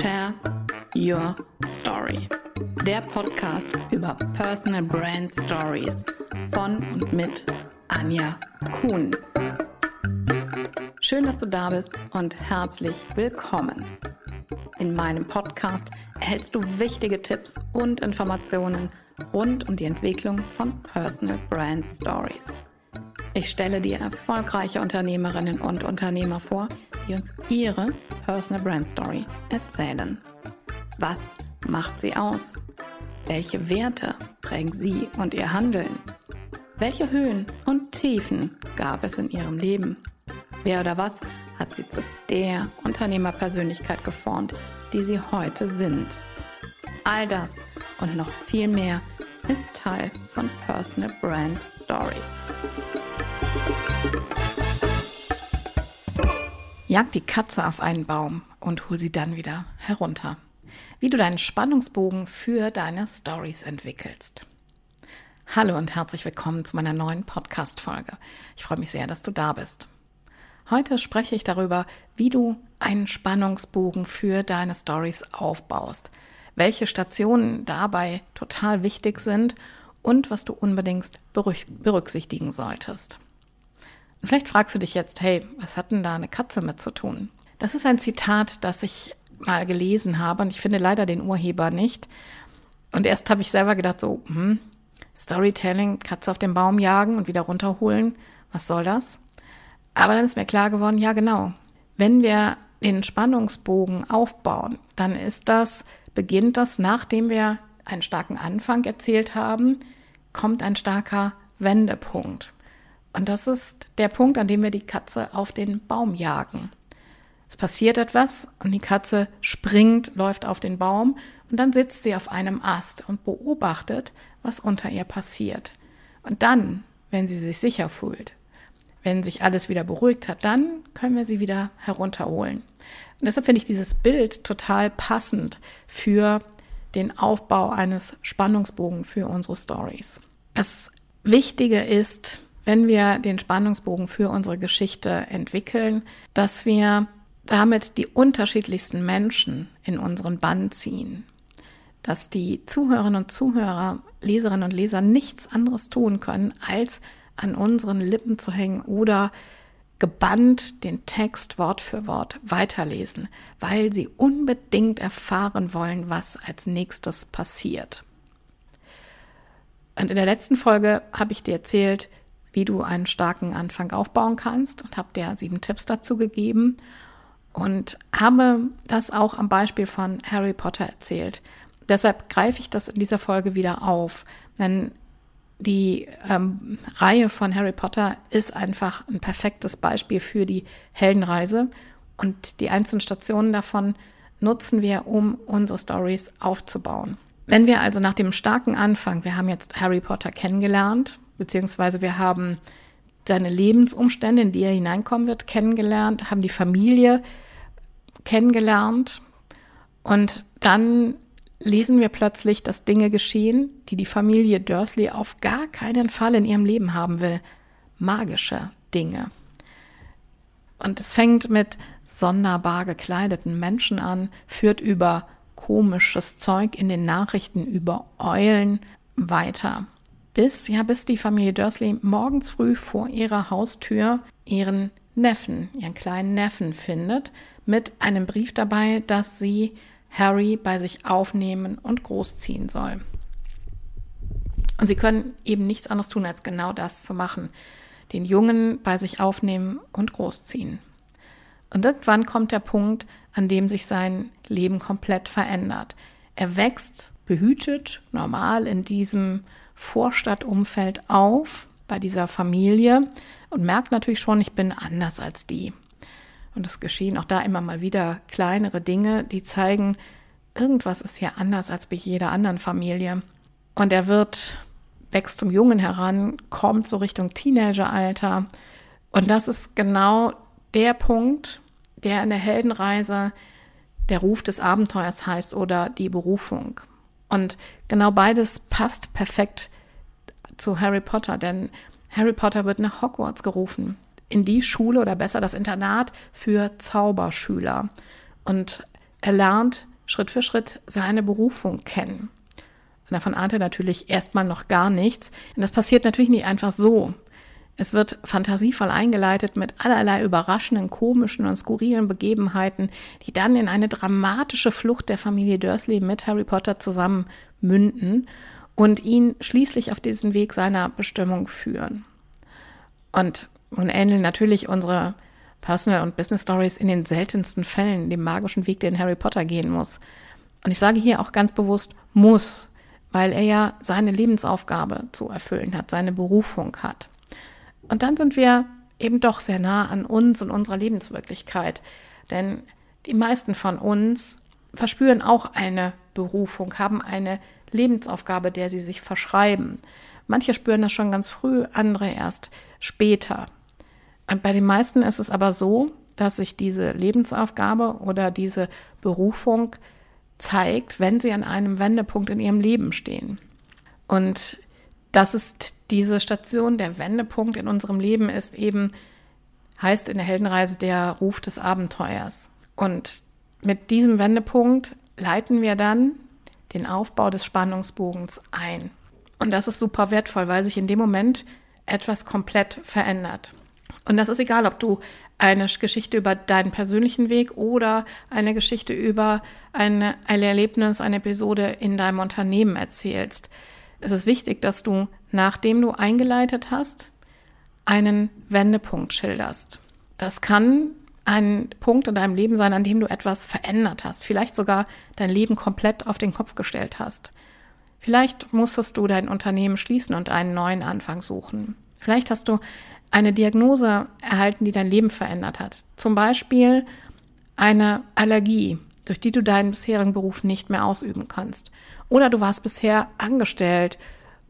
Share Your Story. Der Podcast über Personal Brand Stories von und mit Anja Kuhn. Schön, dass du da bist und herzlich willkommen. In meinem Podcast erhältst du wichtige Tipps und Informationen rund um die Entwicklung von Personal Brand Stories. Ich stelle dir erfolgreiche Unternehmerinnen und Unternehmer vor, die uns ihre Personal Brand Story erzählen. Was macht sie aus? Welche Werte prägen sie und ihr Handeln? Welche Höhen und Tiefen gab es in ihrem Leben? Wer oder was hat sie zu der Unternehmerpersönlichkeit geformt, die sie heute sind? All das und noch viel mehr ist Teil von Personal Brand Stories. Jag die Katze auf einen Baum und hol sie dann wieder herunter. Wie du deinen Spannungsbogen für deine Stories entwickelst. Hallo und herzlich willkommen zu meiner neuen Podcast-Folge. Ich freue mich sehr, dass du da bist. Heute spreche ich darüber, wie du einen Spannungsbogen für deine Stories aufbaust, welche Stationen dabei total wichtig sind und was du unbedingt berücksichtigen solltest. Vielleicht fragst du dich jetzt, hey, was hat denn da eine Katze mit zu tun? Das ist ein Zitat, das ich mal gelesen habe und ich finde leider den Urheber nicht. Und erst habe ich selber gedacht, so, hm, Storytelling, Katze auf den Baum jagen und wieder runterholen, was soll das? Aber dann ist mir klar geworden, ja genau, wenn wir den Spannungsbogen aufbauen, dann ist das, beginnt das, nachdem wir einen starken Anfang erzählt haben, kommt ein starker Wendepunkt. Und das ist der Punkt, an dem wir die Katze auf den Baum jagen. Es passiert etwas und die Katze springt, läuft auf den Baum und dann sitzt sie auf einem Ast und beobachtet, was unter ihr passiert. Und dann, wenn sie sich sicher fühlt, wenn sich alles wieder beruhigt hat, dann können wir sie wieder herunterholen. Und deshalb finde ich dieses Bild total passend für den Aufbau eines Spannungsbogen für unsere Stories. Das Wichtige ist, wenn wir den Spannungsbogen für unsere Geschichte entwickeln, dass wir damit die unterschiedlichsten Menschen in unseren Bann ziehen. Dass die Zuhörerinnen und Zuhörer, Leserinnen und Leser nichts anderes tun können, als an unseren Lippen zu hängen oder gebannt den Text Wort für Wort weiterlesen, weil sie unbedingt erfahren wollen, was als nächstes passiert. Und in der letzten Folge habe ich dir erzählt, wie du einen starken Anfang aufbauen kannst und habe dir sieben Tipps dazu gegeben und habe das auch am Beispiel von Harry Potter erzählt. Deshalb greife ich das in dieser Folge wieder auf, denn die ähm, Reihe von Harry Potter ist einfach ein perfektes Beispiel für die Heldenreise und die einzelnen Stationen davon nutzen wir, um unsere Stories aufzubauen. Wenn wir also nach dem starken Anfang, wir haben jetzt Harry Potter kennengelernt, beziehungsweise wir haben seine Lebensumstände, in die er hineinkommen wird, kennengelernt, haben die Familie kennengelernt und dann lesen wir plötzlich, dass Dinge geschehen, die die Familie Dursley auf gar keinen Fall in ihrem Leben haben will. Magische Dinge. Und es fängt mit sonderbar gekleideten Menschen an, führt über komisches Zeug in den Nachrichten über Eulen weiter bis, ja, bis die Familie Dursley morgens früh vor ihrer Haustür ihren Neffen, ihren kleinen Neffen findet, mit einem Brief dabei, dass sie Harry bei sich aufnehmen und großziehen soll. Und sie können eben nichts anderes tun, als genau das zu machen. Den Jungen bei sich aufnehmen und großziehen. Und irgendwann kommt der Punkt, an dem sich sein Leben komplett verändert. Er wächst behütet, normal in diesem Vorstadtumfeld auf bei dieser Familie und merkt natürlich schon, ich bin anders als die. Und es geschehen auch da immer mal wieder kleinere Dinge, die zeigen, irgendwas ist hier anders als bei jeder anderen Familie. Und er wird, wächst zum Jungen heran, kommt so Richtung Teenageralter. Und das ist genau der Punkt, der in der Heldenreise der Ruf des Abenteuers heißt oder die Berufung. Und genau beides passt perfekt zu Harry Potter, denn Harry Potter wird nach Hogwarts gerufen, in die Schule oder besser das Internat für Zauberschüler. Und er lernt Schritt für Schritt seine Berufung kennen. Und davon ahnt er natürlich erstmal noch gar nichts. Und das passiert natürlich nicht einfach so. Es wird fantasievoll eingeleitet mit allerlei überraschenden, komischen und skurrilen Begebenheiten, die dann in eine dramatische Flucht der Familie Dursley mit Harry Potter zusammen münden und ihn schließlich auf diesen Weg seiner Bestimmung führen. Und nun ähneln natürlich unsere Personal- und Business Stories in den seltensten Fällen dem magischen Weg, den Harry Potter gehen muss. Und ich sage hier auch ganz bewusst muss, weil er ja seine Lebensaufgabe zu erfüllen hat, seine Berufung hat. Und dann sind wir eben doch sehr nah an uns und unserer Lebenswirklichkeit. Denn die meisten von uns verspüren auch eine Berufung, haben eine Lebensaufgabe, der sie sich verschreiben. Manche spüren das schon ganz früh, andere erst später. Und bei den meisten ist es aber so, dass sich diese Lebensaufgabe oder diese Berufung zeigt, wenn sie an einem Wendepunkt in ihrem Leben stehen. Und das ist diese Station, der Wendepunkt in unserem Leben ist eben, heißt in der Heldenreise der Ruf des Abenteuers. Und mit diesem Wendepunkt leiten wir dann den Aufbau des Spannungsbogens ein. Und das ist super wertvoll, weil sich in dem Moment etwas komplett verändert. Und das ist egal, ob du eine Geschichte über deinen persönlichen Weg oder eine Geschichte über eine, ein Erlebnis, eine Episode in deinem Unternehmen erzählst. Es ist wichtig, dass du, nachdem du eingeleitet hast, einen Wendepunkt schilderst. Das kann ein Punkt in deinem Leben sein, an dem du etwas verändert hast, vielleicht sogar dein Leben komplett auf den Kopf gestellt hast. Vielleicht musstest du dein Unternehmen schließen und einen neuen Anfang suchen. Vielleicht hast du eine Diagnose erhalten, die dein Leben verändert hat. Zum Beispiel eine Allergie, durch die du deinen bisherigen Beruf nicht mehr ausüben kannst. Oder du warst bisher angestellt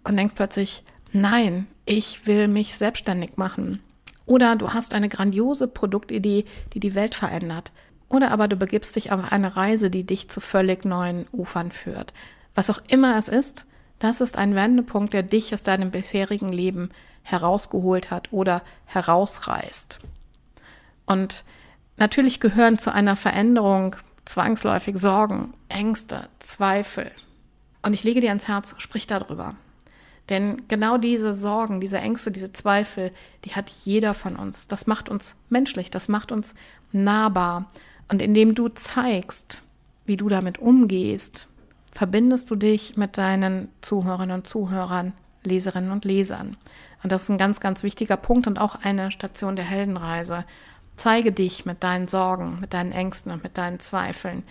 und denkst plötzlich, nein, ich will mich selbstständig machen. Oder du hast eine grandiose Produktidee, die die Welt verändert. Oder aber du begibst dich auf eine Reise, die dich zu völlig neuen Ufern führt. Was auch immer es ist, das ist ein Wendepunkt, der dich aus deinem bisherigen Leben herausgeholt hat oder herausreißt. Und natürlich gehören zu einer Veränderung zwangsläufig Sorgen, Ängste, Zweifel. Und ich lege dir ans Herz, sprich darüber. Denn genau diese Sorgen, diese Ängste, diese Zweifel, die hat jeder von uns. Das macht uns menschlich, das macht uns nahbar. Und indem du zeigst, wie du damit umgehst, verbindest du dich mit deinen Zuhörerinnen und Zuhörern, Leserinnen und Lesern. Und das ist ein ganz, ganz wichtiger Punkt und auch eine Station der Heldenreise. Zeige dich mit deinen Sorgen, mit deinen Ängsten und mit deinen Zweifeln.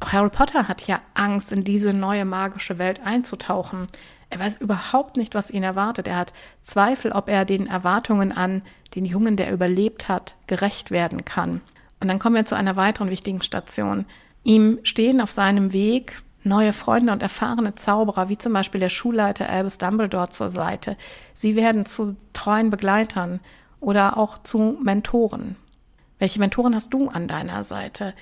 Auch Harry Potter hat ja Angst, in diese neue magische Welt einzutauchen. Er weiß überhaupt nicht, was ihn erwartet. Er hat Zweifel, ob er den Erwartungen an den Jungen, der überlebt hat, gerecht werden kann. Und dann kommen wir zu einer weiteren wichtigen Station. Ihm stehen auf seinem Weg neue Freunde und erfahrene Zauberer, wie zum Beispiel der Schulleiter Albus Dumbledore zur Seite. Sie werden zu treuen Begleitern oder auch zu Mentoren. Welche Mentoren hast du an deiner Seite?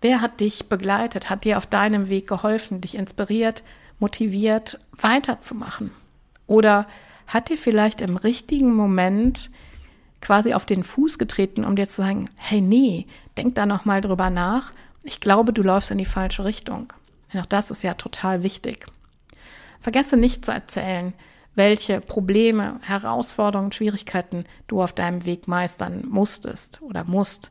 Wer hat dich begleitet, hat dir auf deinem Weg geholfen, dich inspiriert, motiviert, weiterzumachen? Oder hat dir vielleicht im richtigen Moment quasi auf den Fuß getreten, um dir zu sagen, hey, nee, denk da noch mal drüber nach. Ich glaube, du läufst in die falsche Richtung. Denn auch das ist ja total wichtig. Vergesse nicht zu erzählen, welche Probleme, Herausforderungen, Schwierigkeiten du auf deinem Weg meistern musstest oder musst.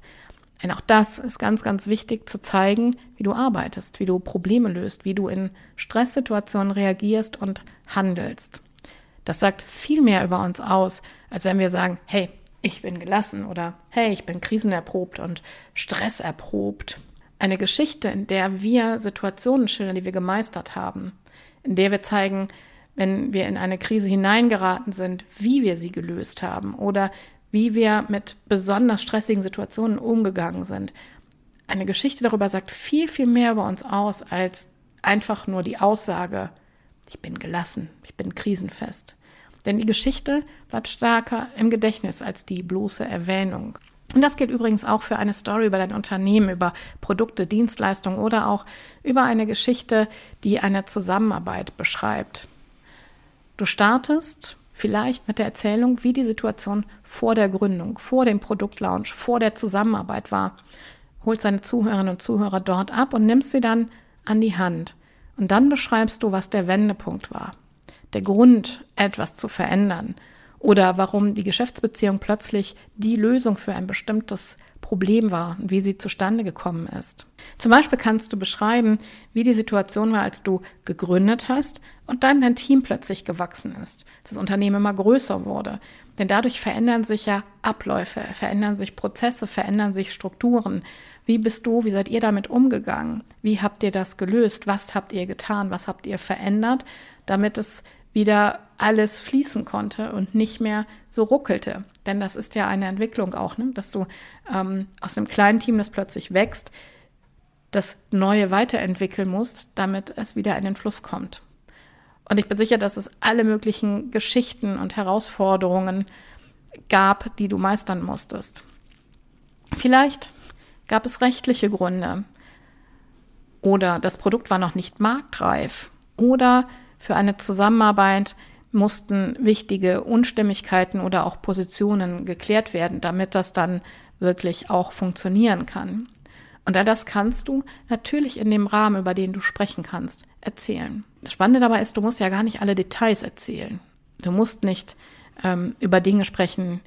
Denn auch das ist ganz, ganz wichtig zu zeigen, wie du arbeitest, wie du Probleme löst, wie du in Stresssituationen reagierst und handelst. Das sagt viel mehr über uns aus, als wenn wir sagen, hey, ich bin gelassen oder hey, ich bin krisenerprobt und stresserprobt eine Geschichte, in der wir Situationen schildern, die wir gemeistert haben, in der wir zeigen, wenn wir in eine Krise hineingeraten sind, wie wir sie gelöst haben oder wie wir mit besonders stressigen Situationen umgegangen sind. Eine Geschichte darüber sagt viel, viel mehr über uns aus als einfach nur die Aussage, ich bin gelassen, ich bin krisenfest. Denn die Geschichte bleibt stärker im Gedächtnis als die bloße Erwähnung. Und das gilt übrigens auch für eine Story über dein Unternehmen, über Produkte, Dienstleistungen oder auch über eine Geschichte, die eine Zusammenarbeit beschreibt. Du startest vielleicht mit der Erzählung, wie die Situation vor der Gründung, vor dem Produktlaunch, vor der Zusammenarbeit war. Holst seine Zuhörerinnen und Zuhörer dort ab und nimmst sie dann an die Hand. Und dann beschreibst du, was der Wendepunkt war. Der Grund, etwas zu verändern. Oder warum die Geschäftsbeziehung plötzlich die Lösung für ein bestimmtes Problem war und wie sie zustande gekommen ist. Zum Beispiel kannst du beschreiben, wie die Situation war, als du gegründet hast und dann dein Team plötzlich gewachsen ist, das Unternehmen immer größer wurde. Denn dadurch verändern sich ja Abläufe, verändern sich Prozesse, verändern sich Strukturen. Wie bist du, wie seid ihr damit umgegangen? Wie habt ihr das gelöst? Was habt ihr getan? Was habt ihr verändert, damit es wieder alles fließen konnte und nicht mehr so ruckelte. Denn das ist ja eine Entwicklung auch, ne? dass du ähm, aus einem kleinen Team, das plötzlich wächst, das Neue weiterentwickeln musst, damit es wieder in den Fluss kommt. Und ich bin sicher, dass es alle möglichen Geschichten und Herausforderungen gab, die du meistern musstest. Vielleicht gab es rechtliche Gründe oder das Produkt war noch nicht marktreif oder für eine Zusammenarbeit mussten wichtige Unstimmigkeiten oder auch Positionen geklärt werden, damit das dann wirklich auch funktionieren kann. Und all das kannst du natürlich in dem Rahmen, über den du sprechen kannst, erzählen. Das Spannende dabei ist, du musst ja gar nicht alle Details erzählen. Du musst nicht ähm, über Dinge sprechen,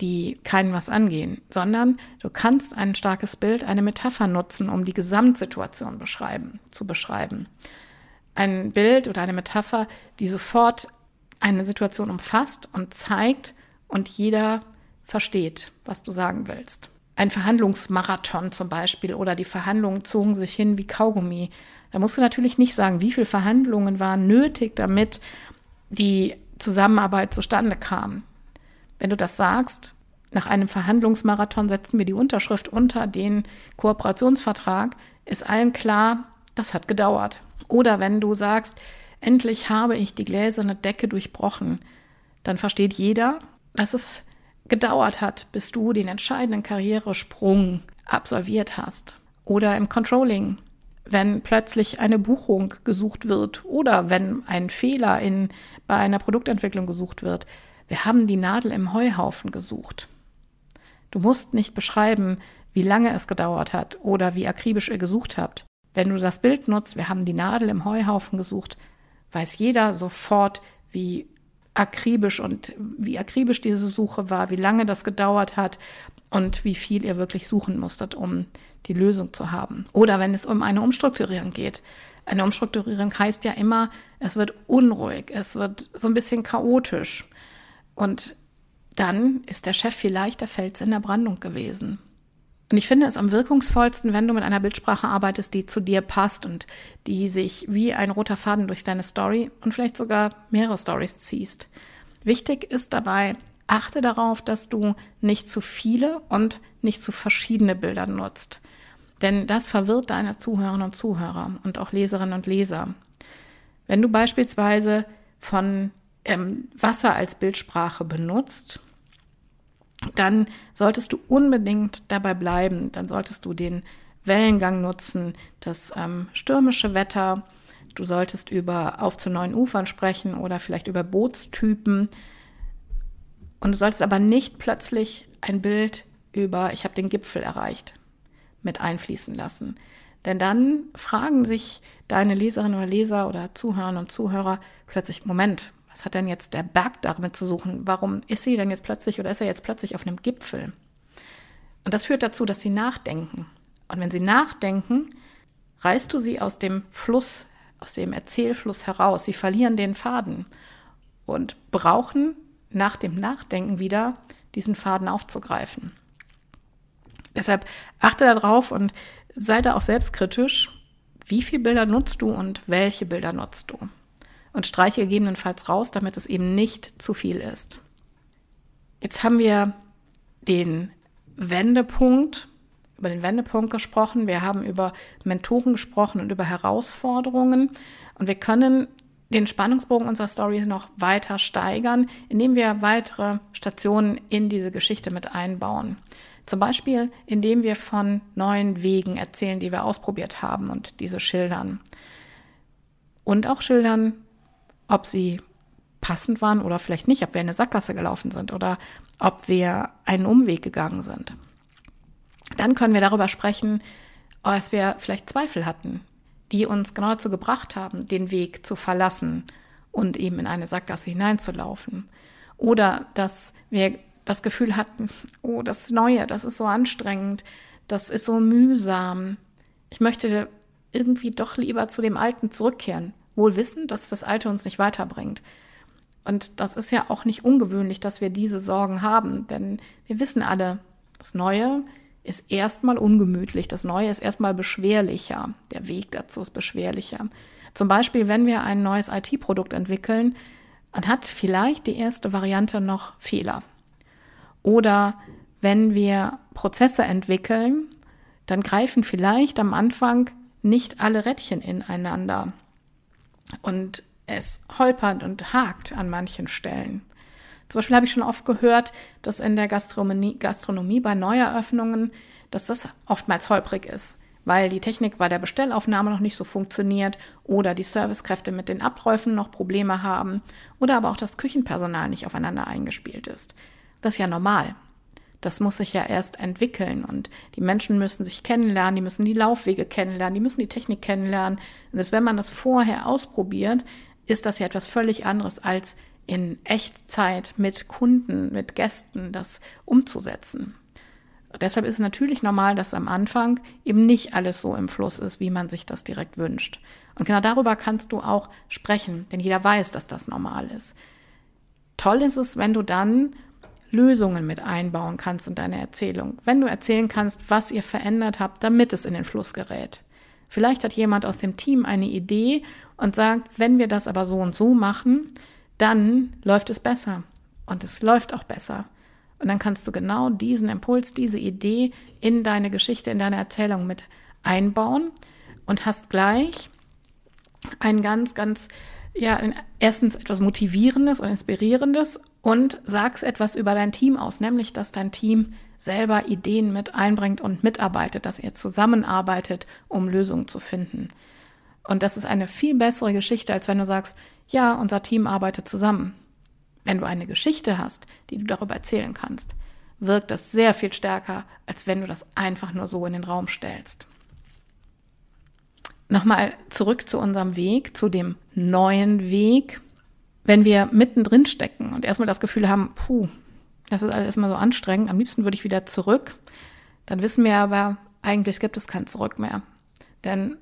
die keinen was angehen, sondern du kannst ein starkes Bild, eine Metapher nutzen, um die Gesamtsituation beschreiben, zu beschreiben ein Bild oder eine Metapher, die sofort eine Situation umfasst und zeigt und jeder versteht, was du sagen willst. Ein Verhandlungsmarathon zum Beispiel oder die Verhandlungen zogen sich hin wie Kaugummi. Da musst du natürlich nicht sagen, wie viele Verhandlungen waren nötig, damit die Zusammenarbeit zustande kam. Wenn du das sagst, nach einem Verhandlungsmarathon setzen wir die Unterschrift unter den Kooperationsvertrag, ist allen klar, das hat gedauert. Oder wenn du sagst, endlich habe ich die gläserne Decke durchbrochen, dann versteht jeder, dass es gedauert hat, bis du den entscheidenden Karrieresprung absolviert hast. Oder im Controlling, wenn plötzlich eine Buchung gesucht wird oder wenn ein Fehler in, bei einer Produktentwicklung gesucht wird. Wir haben die Nadel im Heuhaufen gesucht. Du musst nicht beschreiben, wie lange es gedauert hat oder wie akribisch ihr gesucht habt. Wenn du das Bild nutzt, wir haben die Nadel im Heuhaufen gesucht, weiß jeder sofort, wie akribisch und wie akribisch diese Suche war, wie lange das gedauert hat und wie viel ihr wirklich suchen musstet, um die Lösung zu haben. Oder wenn es um eine Umstrukturierung geht. Eine Umstrukturierung heißt ja immer, es wird unruhig, es wird so ein bisschen chaotisch. Und dann ist der Chef vielleicht der Fels in der Brandung gewesen. Und ich finde es am wirkungsvollsten, wenn du mit einer Bildsprache arbeitest, die zu dir passt und die sich wie ein roter Faden durch deine Story und vielleicht sogar mehrere Stories ziehst. Wichtig ist dabei, achte darauf, dass du nicht zu viele und nicht zu verschiedene Bilder nutzt. Denn das verwirrt deine Zuhörerinnen und Zuhörer und auch Leserinnen und Leser. Wenn du beispielsweise von ähm, Wasser als Bildsprache benutzt, dann solltest du unbedingt dabei bleiben. Dann solltest du den Wellengang nutzen, das ähm, stürmische Wetter. Du solltest über auf zu neuen Ufern sprechen oder vielleicht über Bootstypen. Und du solltest aber nicht plötzlich ein Bild über ich habe den Gipfel erreicht mit einfließen lassen. Denn dann fragen sich deine Leserinnen oder Leser oder Zuhörerinnen und Zuhörer plötzlich, Moment, was hat denn jetzt der Berg damit zu suchen? Warum ist sie denn jetzt plötzlich oder ist er jetzt plötzlich auf einem Gipfel? Und das führt dazu, dass sie nachdenken. Und wenn sie nachdenken, reißt du sie aus dem Fluss, aus dem Erzählfluss heraus. Sie verlieren den Faden und brauchen nach dem Nachdenken wieder diesen Faden aufzugreifen. Deshalb achte darauf und sei da auch selbstkritisch. Wie viele Bilder nutzt du und welche Bilder nutzt du? Und streiche gegebenenfalls raus, damit es eben nicht zu viel ist. Jetzt haben wir den Wendepunkt, über den Wendepunkt gesprochen. Wir haben über Mentoren gesprochen und über Herausforderungen. Und wir können den Spannungsbogen unserer Story noch weiter steigern, indem wir weitere Stationen in diese Geschichte mit einbauen. Zum Beispiel, indem wir von neuen Wegen erzählen, die wir ausprobiert haben und diese schildern. Und auch schildern, ob sie passend waren oder vielleicht nicht, ob wir in eine Sackgasse gelaufen sind oder ob wir einen Umweg gegangen sind. Dann können wir darüber sprechen, dass wir vielleicht Zweifel hatten. die uns genau dazu gebracht haben, den Weg zu verlassen und eben in eine Sackgasse hineinzulaufen. Oder dass wir das Gefühl hatten, oh, das Neue, das ist so anstrengend, das ist so mühsam. Ich möchte irgendwie doch lieber zu dem Alten zurückkehren, wohl wissend, dass das Alte uns nicht weiterbringt. Und das ist ja auch nicht ungewöhnlich, dass wir diese Sorgen haben, denn wir wissen alle, das Neue ist erstmal ungemütlich, das Neue ist erstmal beschwerlicher, der Weg dazu ist beschwerlicher. Zum Beispiel, wenn wir ein neues IT-Produkt entwickeln, dann hat vielleicht die erste Variante noch Fehler. Oder wenn wir Prozesse entwickeln, dann greifen vielleicht am Anfang nicht alle Rädchen ineinander. Und es holpert und hakt an manchen Stellen. Zum Beispiel habe ich schon oft gehört, dass in der Gastronomie, Gastronomie bei Neueröffnungen, dass das oftmals holprig ist, weil die Technik bei der Bestellaufnahme noch nicht so funktioniert oder die Servicekräfte mit den Abläufen noch Probleme haben oder aber auch das Küchenpersonal nicht aufeinander eingespielt ist. Das ist ja normal. Das muss sich ja erst entwickeln und die Menschen müssen sich kennenlernen, die müssen die Laufwege kennenlernen, die müssen die Technik kennenlernen. Und selbst wenn man das vorher ausprobiert, ist das ja etwas völlig anderes als in Echtzeit mit Kunden, mit Gästen das umzusetzen. Deshalb ist es natürlich normal, dass am Anfang eben nicht alles so im Fluss ist, wie man sich das direkt wünscht. Und genau darüber kannst du auch sprechen, denn jeder weiß, dass das normal ist. Toll ist es, wenn du dann Lösungen mit einbauen kannst in deine Erzählung. Wenn du erzählen kannst, was ihr verändert habt, damit es in den Fluss gerät. Vielleicht hat jemand aus dem Team eine Idee und sagt, wenn wir das aber so und so machen, dann läuft es besser. Und es läuft auch besser. Und dann kannst du genau diesen Impuls, diese Idee in deine Geschichte, in deine Erzählung mit einbauen und hast gleich ein ganz, ganz, ja, erstens etwas Motivierendes und Inspirierendes und sagst etwas über dein Team aus, nämlich, dass dein Team selber Ideen mit einbringt und mitarbeitet, dass ihr zusammenarbeitet, um Lösungen zu finden. Und das ist eine viel bessere Geschichte, als wenn du sagst, ja, unser Team arbeitet zusammen. Wenn du eine Geschichte hast, die du darüber erzählen kannst, wirkt das sehr viel stärker, als wenn du das einfach nur so in den Raum stellst. Nochmal zurück zu unserem Weg, zu dem neuen Weg. Wenn wir mittendrin stecken und erstmal das Gefühl haben, puh, das ist alles erstmal so anstrengend, am liebsten würde ich wieder zurück, dann wissen wir aber, eigentlich gibt es kein Zurück mehr. Denn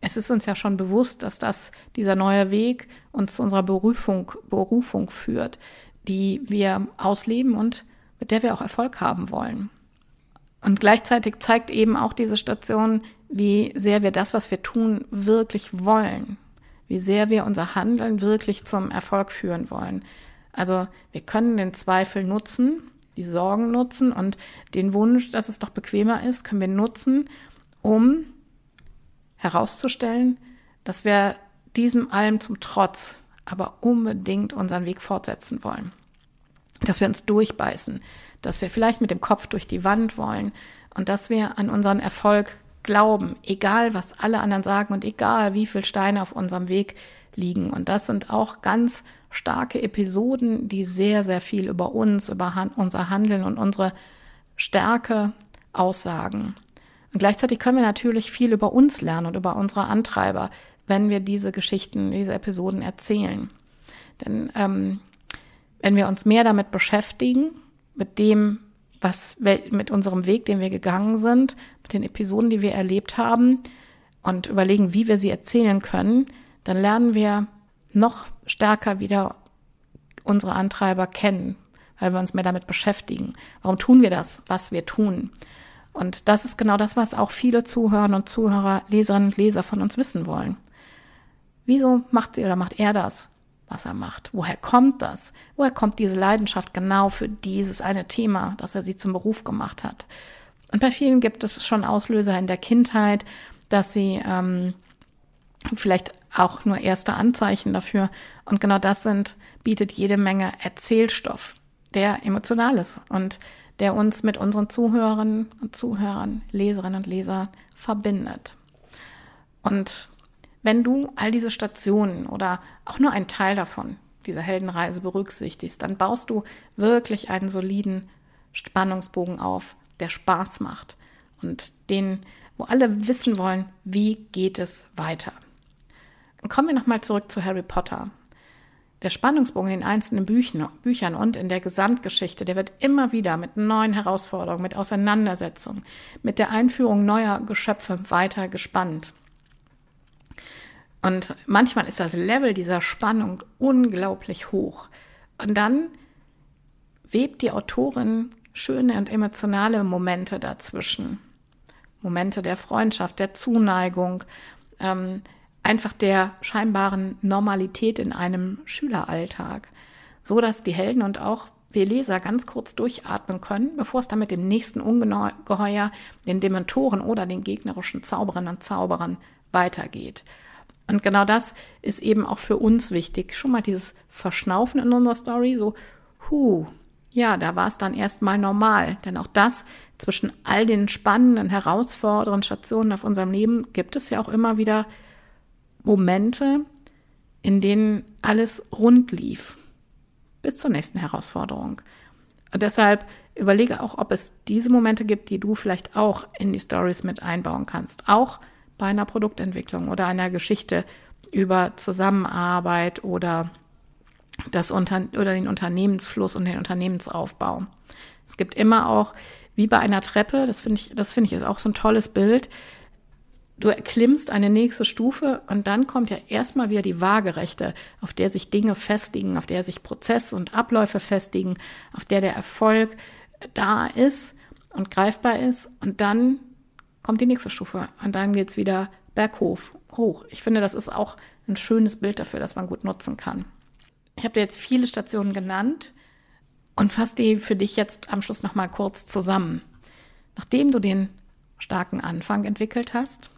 es ist uns ja schon bewusst, dass das, dieser neue Weg uns zu unserer Berufung, Berufung führt, die wir ausleben und mit der wir auch Erfolg haben wollen. Und gleichzeitig zeigt eben auch diese Station, wie sehr wir das, was wir tun, wirklich wollen. Wie sehr wir unser Handeln wirklich zum Erfolg führen wollen. Also wir können den Zweifel nutzen, die Sorgen nutzen und den Wunsch, dass es doch bequemer ist, können wir nutzen, um herauszustellen, dass wir diesem allem zum Trotz aber unbedingt unseren Weg fortsetzen wollen. Dass wir uns durchbeißen, dass wir vielleicht mit dem Kopf durch die Wand wollen und dass wir an unseren Erfolg glauben, egal was alle anderen sagen und egal wie viele Steine auf unserem Weg liegen. Und das sind auch ganz starke Episoden, die sehr, sehr viel über uns, über unser Handeln und unsere Stärke aussagen. Und gleichzeitig können wir natürlich viel über uns lernen und über unsere Antreiber, wenn wir diese Geschichten, diese Episoden erzählen. Denn ähm, wenn wir uns mehr damit beschäftigen, mit dem, was mit unserem Weg, den wir gegangen sind, mit den Episoden, die wir erlebt haben und überlegen, wie wir sie erzählen können, dann lernen wir noch stärker wieder unsere Antreiber kennen, weil wir uns mehr damit beschäftigen. Warum tun wir das, was wir tun? Und das ist genau das, was auch viele Zuhörer und Zuhörer, Leserinnen und Leser von uns wissen wollen. Wieso macht sie oder macht er das, was er macht? Woher kommt das? Woher kommt diese Leidenschaft genau für dieses eine Thema, das er sie zum Beruf gemacht hat? Und bei vielen gibt es schon Auslöser in der Kindheit, dass sie ähm, vielleicht auch nur erste Anzeichen dafür. Und genau das sind, bietet jede Menge Erzählstoff, der emotional ist und der uns mit unseren Zuhörerinnen und Zuhörern, Leserinnen und Leser verbindet. Und wenn du all diese Stationen oder auch nur einen Teil davon, dieser Heldenreise berücksichtigst, dann baust du wirklich einen soliden Spannungsbogen auf, der Spaß macht und den wo alle wissen wollen, wie geht es weiter. Dann kommen wir nochmal zurück zu Harry Potter. Der Spannungsbogen in den einzelnen Büchern, Büchern und in der Gesamtgeschichte, der wird immer wieder mit neuen Herausforderungen, mit Auseinandersetzungen, mit der Einführung neuer Geschöpfe weiter gespannt. Und manchmal ist das Level dieser Spannung unglaublich hoch. Und dann webt die Autorin schöne und emotionale Momente dazwischen. Momente der Freundschaft, der Zuneigung, ähm, einfach der scheinbaren Normalität in einem Schüleralltag, so dass die Helden und auch wir Leser ganz kurz durchatmen können, bevor es dann mit dem nächsten Ungeheuer, den Dementoren oder den gegnerischen Zauberern und Zauberern weitergeht. Und genau das ist eben auch für uns wichtig. Schon mal dieses Verschnaufen in unserer Story, so, hu, ja, da war es dann erstmal normal. Denn auch das zwischen all den spannenden, herausfordernden Stationen auf unserem Leben gibt es ja auch immer wieder Momente, in denen alles rund lief. Bis zur nächsten Herausforderung. Und deshalb überlege auch, ob es diese Momente gibt, die du vielleicht auch in die Stories mit einbauen kannst. Auch bei einer Produktentwicklung oder einer Geschichte über Zusammenarbeit oder das Unter oder den Unternehmensfluss und den Unternehmensaufbau. Es gibt immer auch, wie bei einer Treppe, das finde ich, das finde ich ist auch so ein tolles Bild. Du erklimmst eine nächste Stufe und dann kommt ja erstmal wieder die Waagerechte, auf der sich Dinge festigen, auf der sich Prozesse und Abläufe festigen, auf der der Erfolg da ist und greifbar ist. Und dann kommt die nächste Stufe und dann geht es wieder berghof, hoch. Ich finde, das ist auch ein schönes Bild dafür, das man gut nutzen kann. Ich habe dir jetzt viele Stationen genannt und fasse die für dich jetzt am Schluss nochmal kurz zusammen. Nachdem du den starken Anfang entwickelt hast,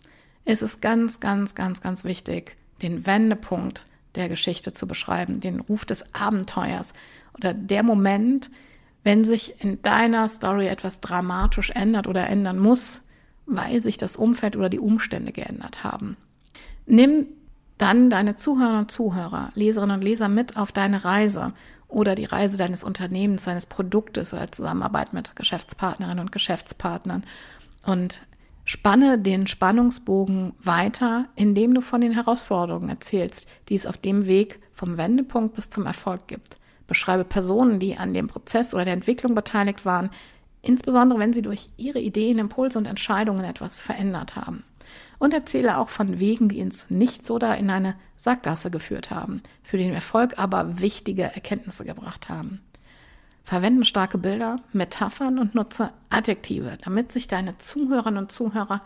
ist es ganz, ganz, ganz, ganz wichtig, den Wendepunkt der Geschichte zu beschreiben, den Ruf des Abenteuers oder der Moment, wenn sich in deiner Story etwas dramatisch ändert oder ändern muss, weil sich das Umfeld oder die Umstände geändert haben. Nimm dann deine Zuhörer und Zuhörer, Leserinnen und Leser mit auf deine Reise oder die Reise deines Unternehmens, deines Produktes oder Zusammenarbeit mit Geschäftspartnerinnen und Geschäftspartnern und spanne den Spannungsbogen weiter, indem du von den Herausforderungen erzählst, die es auf dem Weg vom Wendepunkt bis zum Erfolg gibt. Beschreibe Personen, die an dem Prozess oder der Entwicklung beteiligt waren, insbesondere wenn sie durch ihre Ideen, Impulse und Entscheidungen etwas verändert haben und erzähle auch von Wegen, die ins Nichts oder in eine Sackgasse geführt haben, für den Erfolg aber wichtige Erkenntnisse gebracht haben. Verwende starke Bilder, Metaphern und nutze Adjektive, damit sich deine Zuhörerinnen und Zuhörer,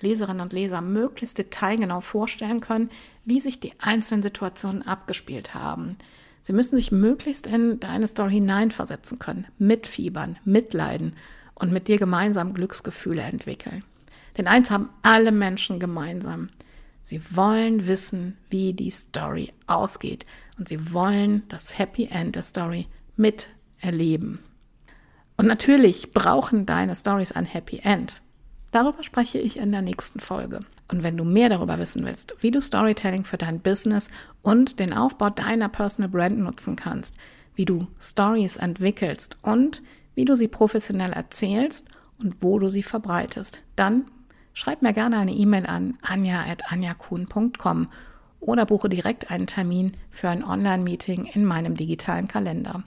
Leserinnen und Leser möglichst detailgenau vorstellen können, wie sich die einzelnen Situationen abgespielt haben. Sie müssen sich möglichst in deine Story hineinversetzen können, mitfiebern, mitleiden und mit dir gemeinsam Glücksgefühle entwickeln. Denn eins haben alle Menschen gemeinsam. Sie wollen wissen, wie die Story ausgeht. Und sie wollen das Happy End der Story miterleben. Und natürlich brauchen deine Stories ein Happy End. Darüber spreche ich in der nächsten Folge. Und wenn du mehr darüber wissen willst, wie du Storytelling für dein Business und den Aufbau deiner Personal Brand nutzen kannst, wie du Stories entwickelst und wie du sie professionell erzählst und wo du sie verbreitest, dann Schreib mir gerne eine E-Mail an anja.anjakuhn.com oder buche direkt einen Termin für ein Online-Meeting in meinem digitalen Kalender.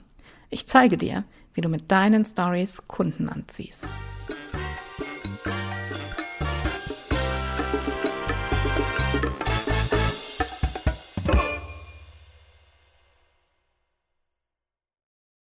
Ich zeige dir, wie du mit deinen Stories Kunden anziehst.